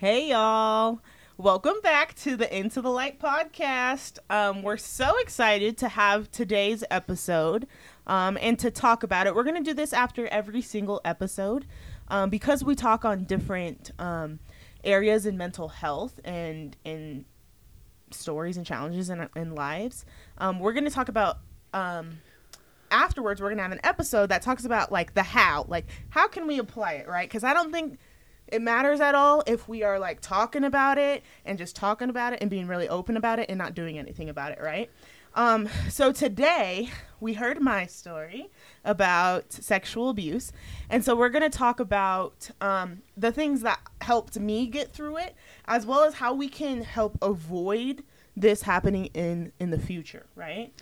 Hey, y'all. Welcome back to the Into the Light podcast. Um, we're so excited to have today's episode um, and to talk about it. We're going to do this after every single episode um, because we talk on different um, areas in mental health and in stories and challenges in, in lives. Um, we're going to talk about um, afterwards we're gonna have an episode that talks about like the how like how can we apply it right because i don't think it matters at all if we are like talking about it and just talking about it and being really open about it and not doing anything about it right? Um, so today we heard my story about sexual abuse. And so we're going to talk about um, the things that helped me get through it as well as how we can help avoid this happening in in the future right?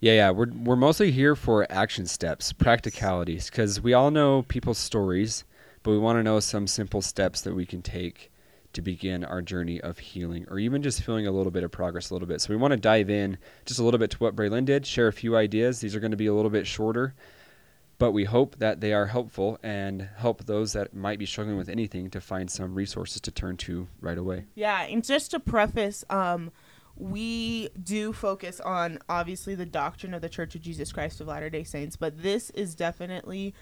Yeah, yeah. We're we're mostly here for action steps, practicalities, because we all know people's stories, but we want to know some simple steps that we can take to begin our journey of healing, or even just feeling a little bit of progress, a little bit. So we want to dive in just a little bit to what Braylen did, share a few ideas. These are going to be a little bit shorter, but we hope that they are helpful and help those that might be struggling with anything to find some resources to turn to right away. Yeah, and just to preface, um, we do focus on obviously the doctrine of the Church of Jesus Christ of Latter day Saints, but this is definitely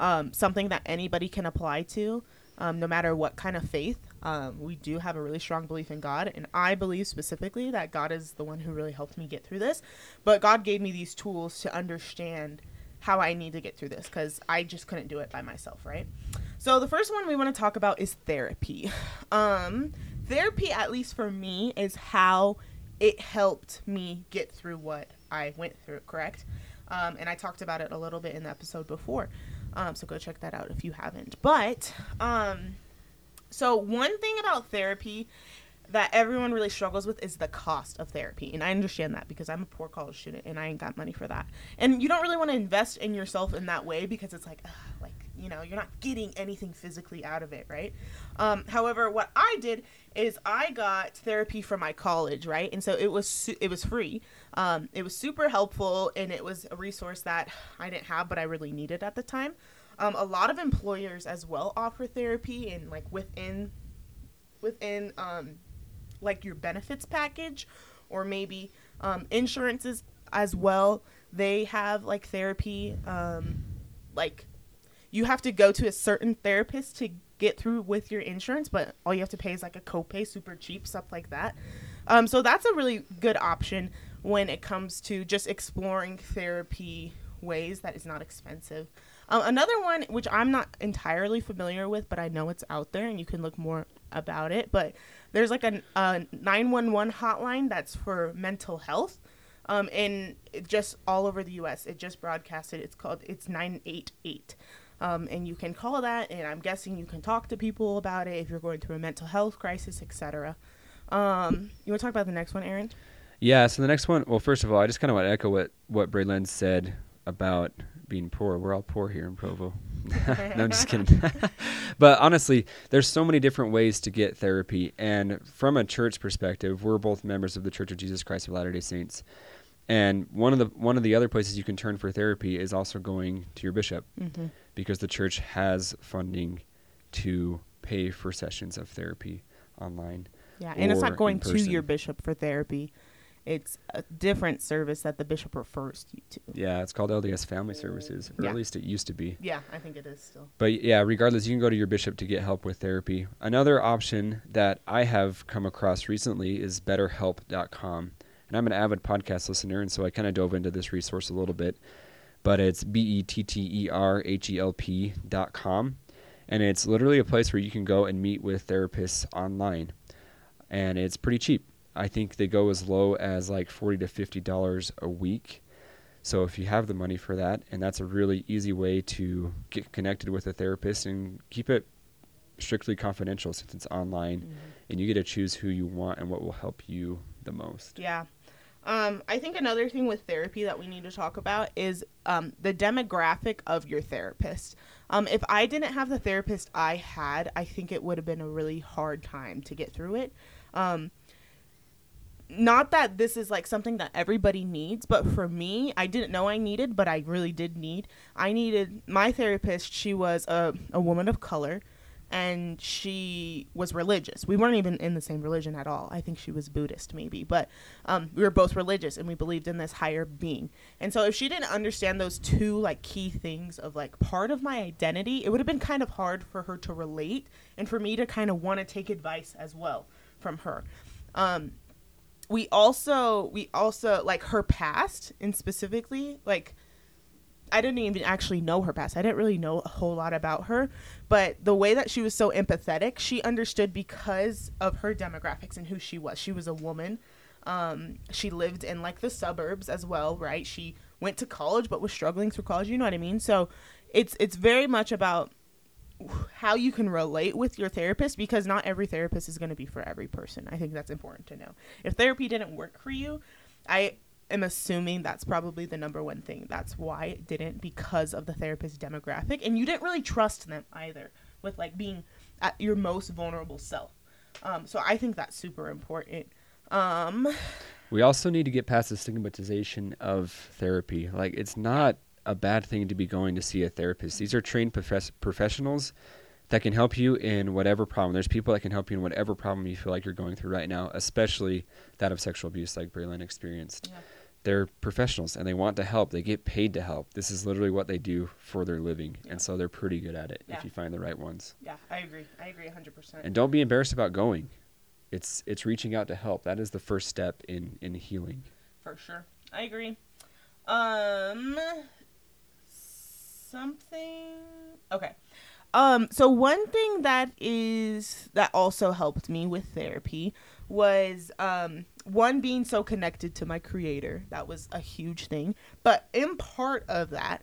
um, something that anybody can apply to, um, no matter what kind of faith. Um, we do have a really strong belief in God, and I believe specifically that God is the one who really helped me get through this. But God gave me these tools to understand how I need to get through this because I just couldn't do it by myself, right? So the first one we want to talk about is therapy. Um, therapy, at least for me, is how it helped me get through what I went through. Correct? Um, and I talked about it a little bit in the episode before. Um, so go check that out if you haven't. But um, so one thing about therapy that everyone really struggles with is the cost of therapy. And I understand that because I'm a poor college student and I ain't got money for that. And you don't really want to invest in yourself in that way because it's like, ugh, you know, you're not getting anything physically out of it, right? Um, however, what I did is I got therapy from my college, right? And so it was su- it was free. Um, it was super helpful and it was a resource that I didn't have but I really needed at the time. Um, a lot of employers as well offer therapy and like within within um, like your benefits package or maybe um, insurances as well they have like therapy um, like you have to go to a certain therapist to get through with your insurance but all you have to pay is like a copay super cheap stuff like that. Um, so that's a really good option when it comes to just exploring therapy ways that is not expensive. Um, another one which i'm not entirely familiar with but i know it's out there and you can look more about it but there's like a, a 911 hotline that's for mental health. Um, and just all over the us it just broadcasted. It's called it's 988 um, and you can call that and i'm guessing you can talk to people about it if you're going through a mental health crisis etc um, you want to talk about the next one aaron Yeah, so the next one, well, first of all, I just kind of want to echo what, what Braylen said about being poor. We're all poor here in Provo. no, I'm just kidding. but honestly, there's so many different ways to get therapy. And from a church perspective, we're both members of the Church of Jesus Christ of Latter-day Saints. And one of the one of the other places you can turn for therapy is also going to your bishop mm-hmm. Because the church has funding to pay for sessions of therapy online. yeah and it's not going to your bishop for therapy it's a different service that the bishop refers you to Yeah, it's called LDS Family Services, or Yeah. at least it used to be. yeah i think it is still But yeah, regardless, you can go to your bishop to get help with therapy. Another option that I have come across recently is betterhelp.com. And I'm an avid podcast listener, and so I kind of dove into this resource a little bit. But it's B E T T E R H E L P dot com. And it's literally a place where you can go and meet with therapists online. And it's pretty cheap. I think they go as low as like 40 to $50 a week. So if you have the money for that, and that's a really easy way to get connected with a therapist and keep it strictly confidential since it's online, Mm-hmm. and you get to choose who you want and what will help you the most. Yeah. Um, I think another thing with therapy that we need to talk about is um, the demographic of your therapist. Um, if I didn't have the therapist I had, I think it would have been a really hard time to get through it. Um, not that this is like something that everybody needs, but for me, I didn't know I needed, but I really did need. I needed my therapist. She was a, a woman of color. And she was religious. We weren't even in the same religion at all. I think she was Buddhist, maybe, but um, we were both religious and we believed in this higher being. And so, if she didn't understand those two like key things of like part of my identity, it would have been kind of hard for her to relate and for me to kind of want to take advice as well from her. Um, we also, we also like her past and specifically like I didn't even actually know her past. I didn't really know a whole lot about her, but the way that she was so empathetic, she understood because of her demographics and who she was. She was a woman. Um, she lived in like the suburbs as well, right? She went to college but was struggling through college. You know what I mean? So it's it's very much about how you can relate with your therapist because not every therapist is going to be for every person. I think that's important to know. If therapy didn't work for you, I am assuming that's probably the number one thing. That's why it didn't because of the therapist demographic, and you didn't really trust them either with like being at your most vulnerable self. Um, so I think that's super important. Um, we also need to get past the stigmatization of therapy. Like it's not a bad thing to be going to see a therapist. These are trained profess- professionals that can help you in whatever problem. There's people that can help you in whatever problem you feel like you're going through right now, especially that of sexual abuse, like Braylen experienced. Yeah they're professionals and they want to help. They get paid to help. This is literally what they do for their living. Yeah. And so they're pretty good at it yeah. if you find the right ones. Yeah, I agree. I agree 100%. And don't be embarrassed about going. It's it's reaching out to help. That is the first step in in healing. For sure. I agree. Um something Okay. Um so one thing that is that also helped me with therapy was um one being so connected to my creator that was a huge thing but in part of that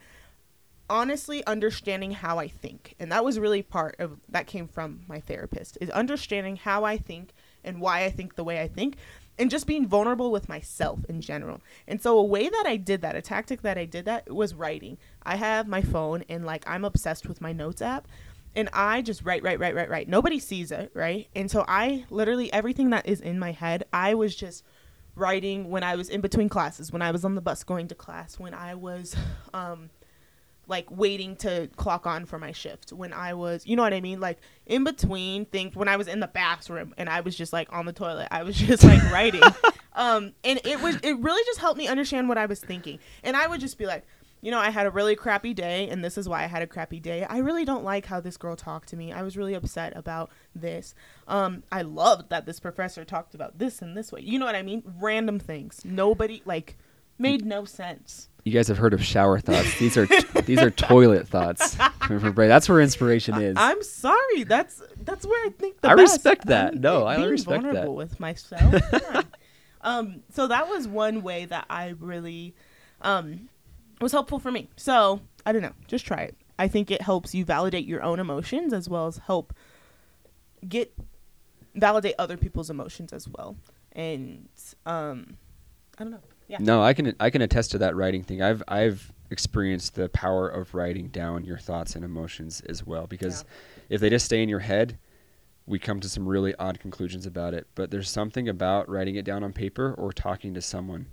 honestly understanding how i think and that was really part of that came from my therapist is understanding how i think and why i think the way i think and just being vulnerable with myself in general. And so a way that I did that, a tactic that I did that was writing. I have my phone and like I'm obsessed with my notes app and I just write, write, write, write, write. Nobody sees it, right? And so I literally everything that is in my head, I was just writing when I was in between classes, when I was on the bus going to class, when I was um like waiting to clock on for my shift, when I was, you know what I mean? Like in between things when I was in the bathroom and I was just like on the toilet, I was just like writing. Um and it was it really just helped me understand what I was thinking. And I would just be like you know, I had a really crappy day, and this is why I had a crappy day. I really don't like how this girl talked to me. I was really upset about this. Um, I loved that this professor talked about this and this way. You know what I mean? Random things. Nobody like made no sense. You guys have heard of shower thoughts. These are these are toilet thoughts. That's where inspiration is. I'm sorry. That's that's where I think the I best. respect that. I'm no, I respect vulnerable that. with myself. um, so that was one way that I really um was helpful for me. So I don't know. Just try it. I think it helps you validate your own emotions as well as help get validate other people's emotions as well. And um, I don't know. Yeah. No, I can I can attest to that writing thing. I've I've experienced the power of writing down your thoughts and emotions as well because yeah. if they just stay in your head, we come to some really odd conclusions about it. But there's something about writing it down on paper or talking to someone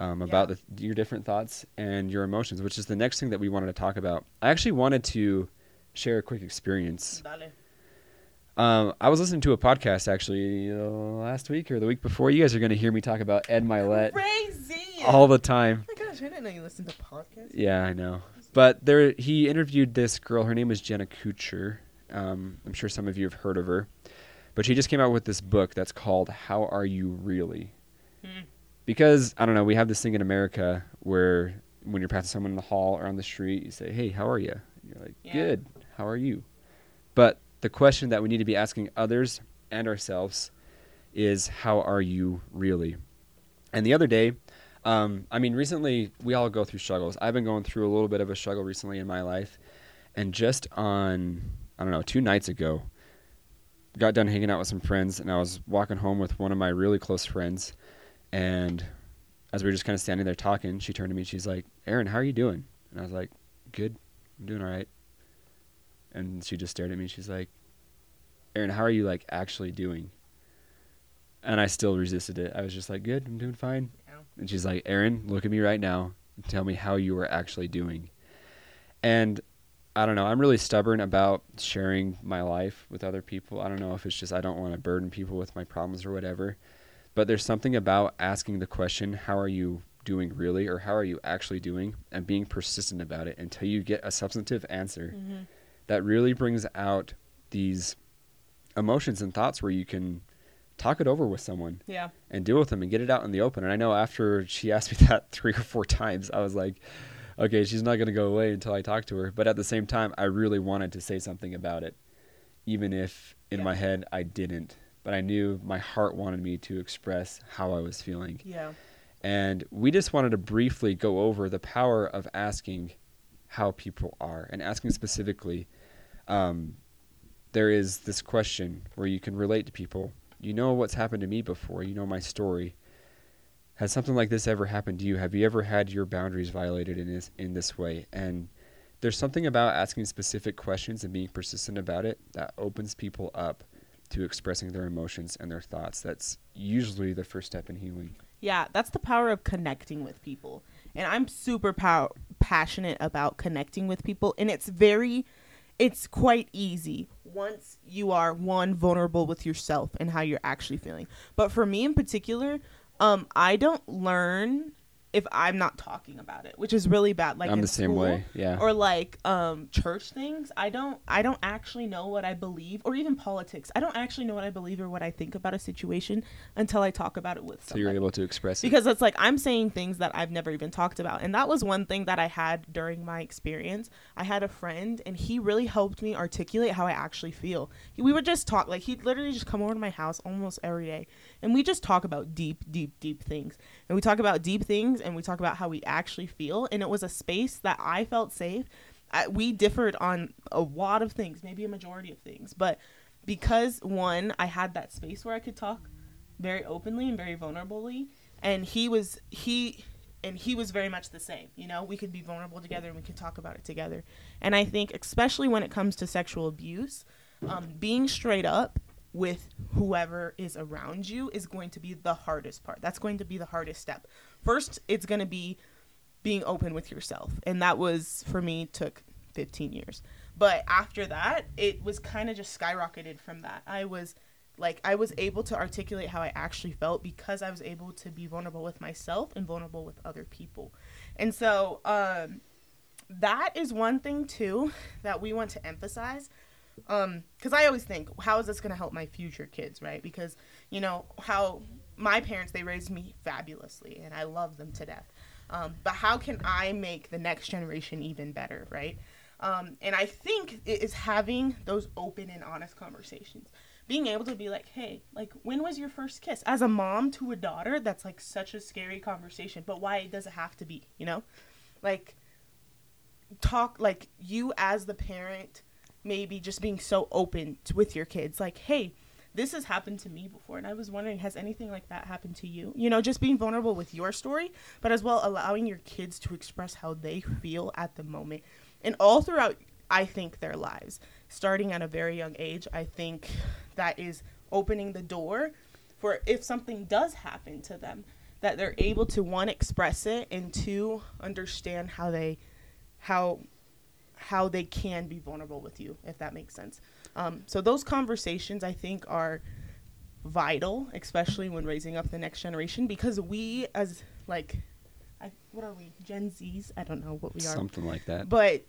um, about yeah. the, your different thoughts and your emotions, which is the next thing that we wanted to talk about. I actually wanted to share a quick experience. Um, I was listening to a podcast actually uh, last week or the week before. You guys are going to hear me talk about Ed Mylett Crazy. all the time. Oh my gosh, I didn't know you listened to podcasts. Yeah, I know. But there, he interviewed this girl. Her name is Jenna Kutcher. Um, I'm sure some of you have heard of her. But she just came out with this book that's called "How Are You Really." Because I don't know, we have this thing in America where when you're passing someone in the hall or on the street, you say, "Hey, how are you?" And you're like, yeah. "Good. How are you?" But the question that we need to be asking others and ourselves is, "How are you really?" And the other day, um, I mean, recently we all go through struggles. I've been going through a little bit of a struggle recently in my life, and just on I don't know two nights ago, got done hanging out with some friends, and I was walking home with one of my really close friends and as we were just kind of standing there talking, she turned to me. She's like, "Aaron, how are you doing?" And I was like, "Good, I'm doing all right." And she just stared at me. She's like, "Aaron, how are you like actually doing?" And I still resisted it. I was just like, "Good, I'm doing fine." Yeah. And she's like, "Aaron, look at me right now and tell me how you are actually doing." And I don't know. I'm really stubborn about sharing my life with other people. I don't know if it's just I don't want to burden people with my problems or whatever. But there's something about asking the question, how are you doing really or how are you actually doing and being persistent about it until you get a substantive answer Mm-hmm. that really brings out these emotions and thoughts where you can talk it over with someone Yeah. and deal with them and get it out in the open. And I know after she asked me that three or four times, I was like, okay, she's not going to go away until I talk to her. But at the same time, I really wanted to say something about it, even if in Yeah. my head I didn't. But I knew my heart wanted me to express how I was feeling. Yeah. And we just wanted to briefly go over the power of asking how people are and asking specifically. Um, there is this question where you can relate to people. You know what's happened to me before, you know my story. Has something like this ever happened to you? Have you ever had your boundaries violated in this in this way? And there's something about asking specific questions and being persistent about it that opens people up to expressing their emotions and their thoughts. That's usually the first step in healing. Yeah, that's the power of connecting with people. And I'm super pow- passionate about connecting with people and it's very it's quite easy once you are one vulnerable with yourself and how you're actually feeling. But for me in particular, um I don't learn if I'm not talking about it, which is really bad like I'm in the same way. Yeah. or like um church things i don't i don't actually know what i believe or even politics i don't actually know what i believe or what i think about a situation until i talk about it with someone. so you're able to express it. because it's like i'm saying things that i've never even talked about and that was one thing that i had during my experience i had a friend and he really helped me articulate how i actually feel we would just talk like he'd literally just come over to my house almost every day and we just talk about deep deep deep things and we talk about deep things and we talk about how we actually feel and it was a space that i felt safe. I, we differed on a lot of things maybe a majority of things but because one i had that space where i could talk very openly and very vulnerably and he was he and he was very much the same you know? We could be vulnerable together and we could talk about it together. And i think especially when it comes to sexual abuse um, being straight up with whoever is around you is going to be the hardest part. That's going to be the hardest step. First it's going to be being open with yourself and that was for me took 15 years. But after that it was kind of just skyrocketed from that. I was like i was able to articulate how i actually felt because i was able to be vulnerable with myself and vulnerable with other people. And so um that is one thing too that we want to emphasize um because i always think how is this going to help my future kids right? Because you know how my parents they raised me fabulously and i love them to death. Um, but how can i make the next generation even better right? Um, and i think it is having those open and honest conversations. Being able to be like hey like when was your first kiss? As a mom to a daughter that's like such a scary conversation but why does it have to be you know? Like talk like you as the parent maybe just being so open to, with your kids like hey this has happened to me before and i was wondering has anything like that happened to you? You know just being vulnerable with your story but as well allowing your kids to express how they feel at the moment and all throughout i think their lives. Starting at a very young age i think that is opening the door for if something does happen to them that they're able to one express it and two understand how they how how they can be vulnerable with you if that makes sense. Um, so those conversations i think are vital especially when raising up the next generation because we as like I, what are we gen z's? I don't know what we are. Something like that. but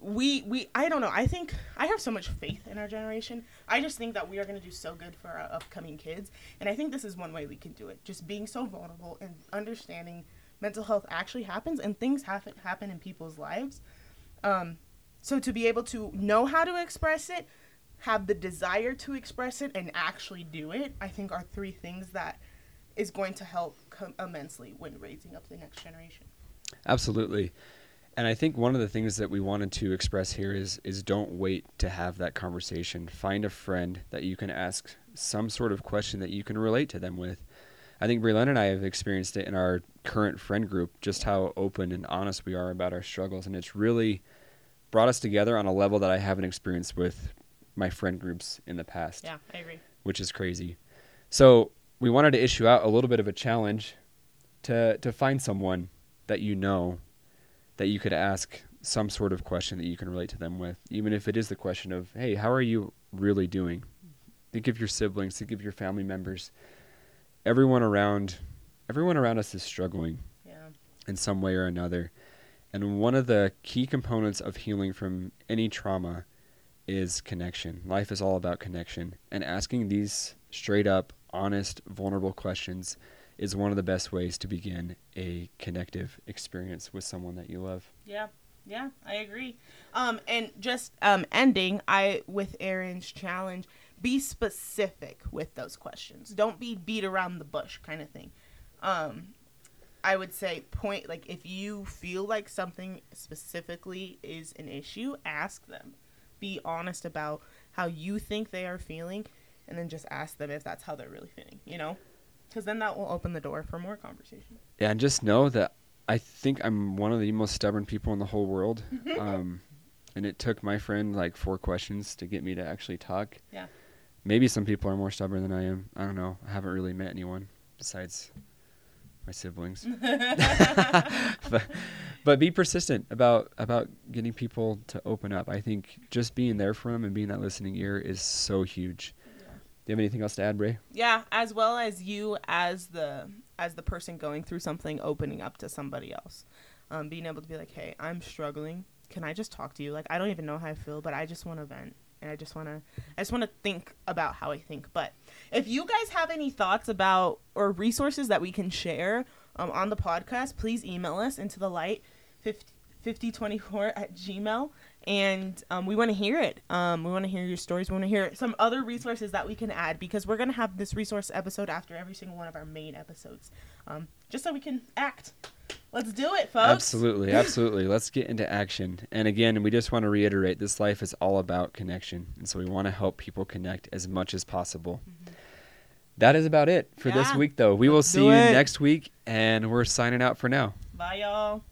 we we i don't know. I think i have so much faith in our generation. I just think that we are going to do so good for our upcoming kids. And i think this is one way we can do it just being so vulnerable and understanding mental health actually happens and things happen happen in people's lives. Um so to be able to know how to express it have the desire to express it and actually do it i think are three things that is going to help com- immensely when raising up the next generation Absolutely. And I think one of the things that we wanted to express here is is don't wait to have that conversation. Find a friend that you can ask some sort of question that you can relate to them with. I think Braylen and I have experienced it in our current friend group, just how open and honest we are about our struggles, and it's really brought us together on a level that I haven't experienced with my friend groups in the past yeah i agree which is crazy. So we wanted to issue out a little bit of a challenge to to find someone that you know that you could ask some sort of question that you can relate to them with, even if it is the question of, "Hey, how are you really doing?" Think of your siblings, think of your family members. Everyone around everyone around us is struggling Yeah. in some way or another. And one of the key components of healing from any trauma is connection. Life is all about connection. And asking these straight up, honest, vulnerable questions is one of the best ways to begin a connective experience with someone that you love. Yeah. Yeah, I agree. Um, and just um, ending, I with Aaron's challenge, be specific with those questions. Don't be beat around the bush kind of thing. Um, I would say point like if you feel like something specifically is an issue, ask them. Be honest about how you think they are feeling, and then just ask them if that's how they're really feeling. You know, because then that will open the door for more conversation. Yeah, and just know that I think I'm one of the most stubborn people in the whole world. um, and it took my friend like four questions to get me to actually talk. Yeah. Maybe some people are more stubborn than I am. I don't know. I haven't really met anyone besides my siblings. but, but be persistent about about getting people to open up. I think just being there for them and being that listening ear is so huge. Do you have anything else to add, Bray? Yeah, as well as you as the as the person going through something, opening up to somebody else, um, being able to be like, "Hey, I'm struggling. Can I just talk to you? Like, I don't even know how I feel, but I just want to vent, and I just want to, I just want to think about how I think." But if you guys have any thoughts about or resources that we can share um, on the podcast, please email us into the light 50, 5024 at gmail. And um, we want to hear it. Um, we want to hear your stories. We want to hear some other resources that we can add because we're going to have this resource episode after every single one of our main episodes. Um, just so we can act let's do it folks Absolutely, absolutely. Let's get into action. And again, we just want to reiterate this life is all about connection. And so we want to help people connect as much as possible. Mm-hmm. That is about it for this week, though. We will Let's see you next week, and we're signing out for now. bye y'all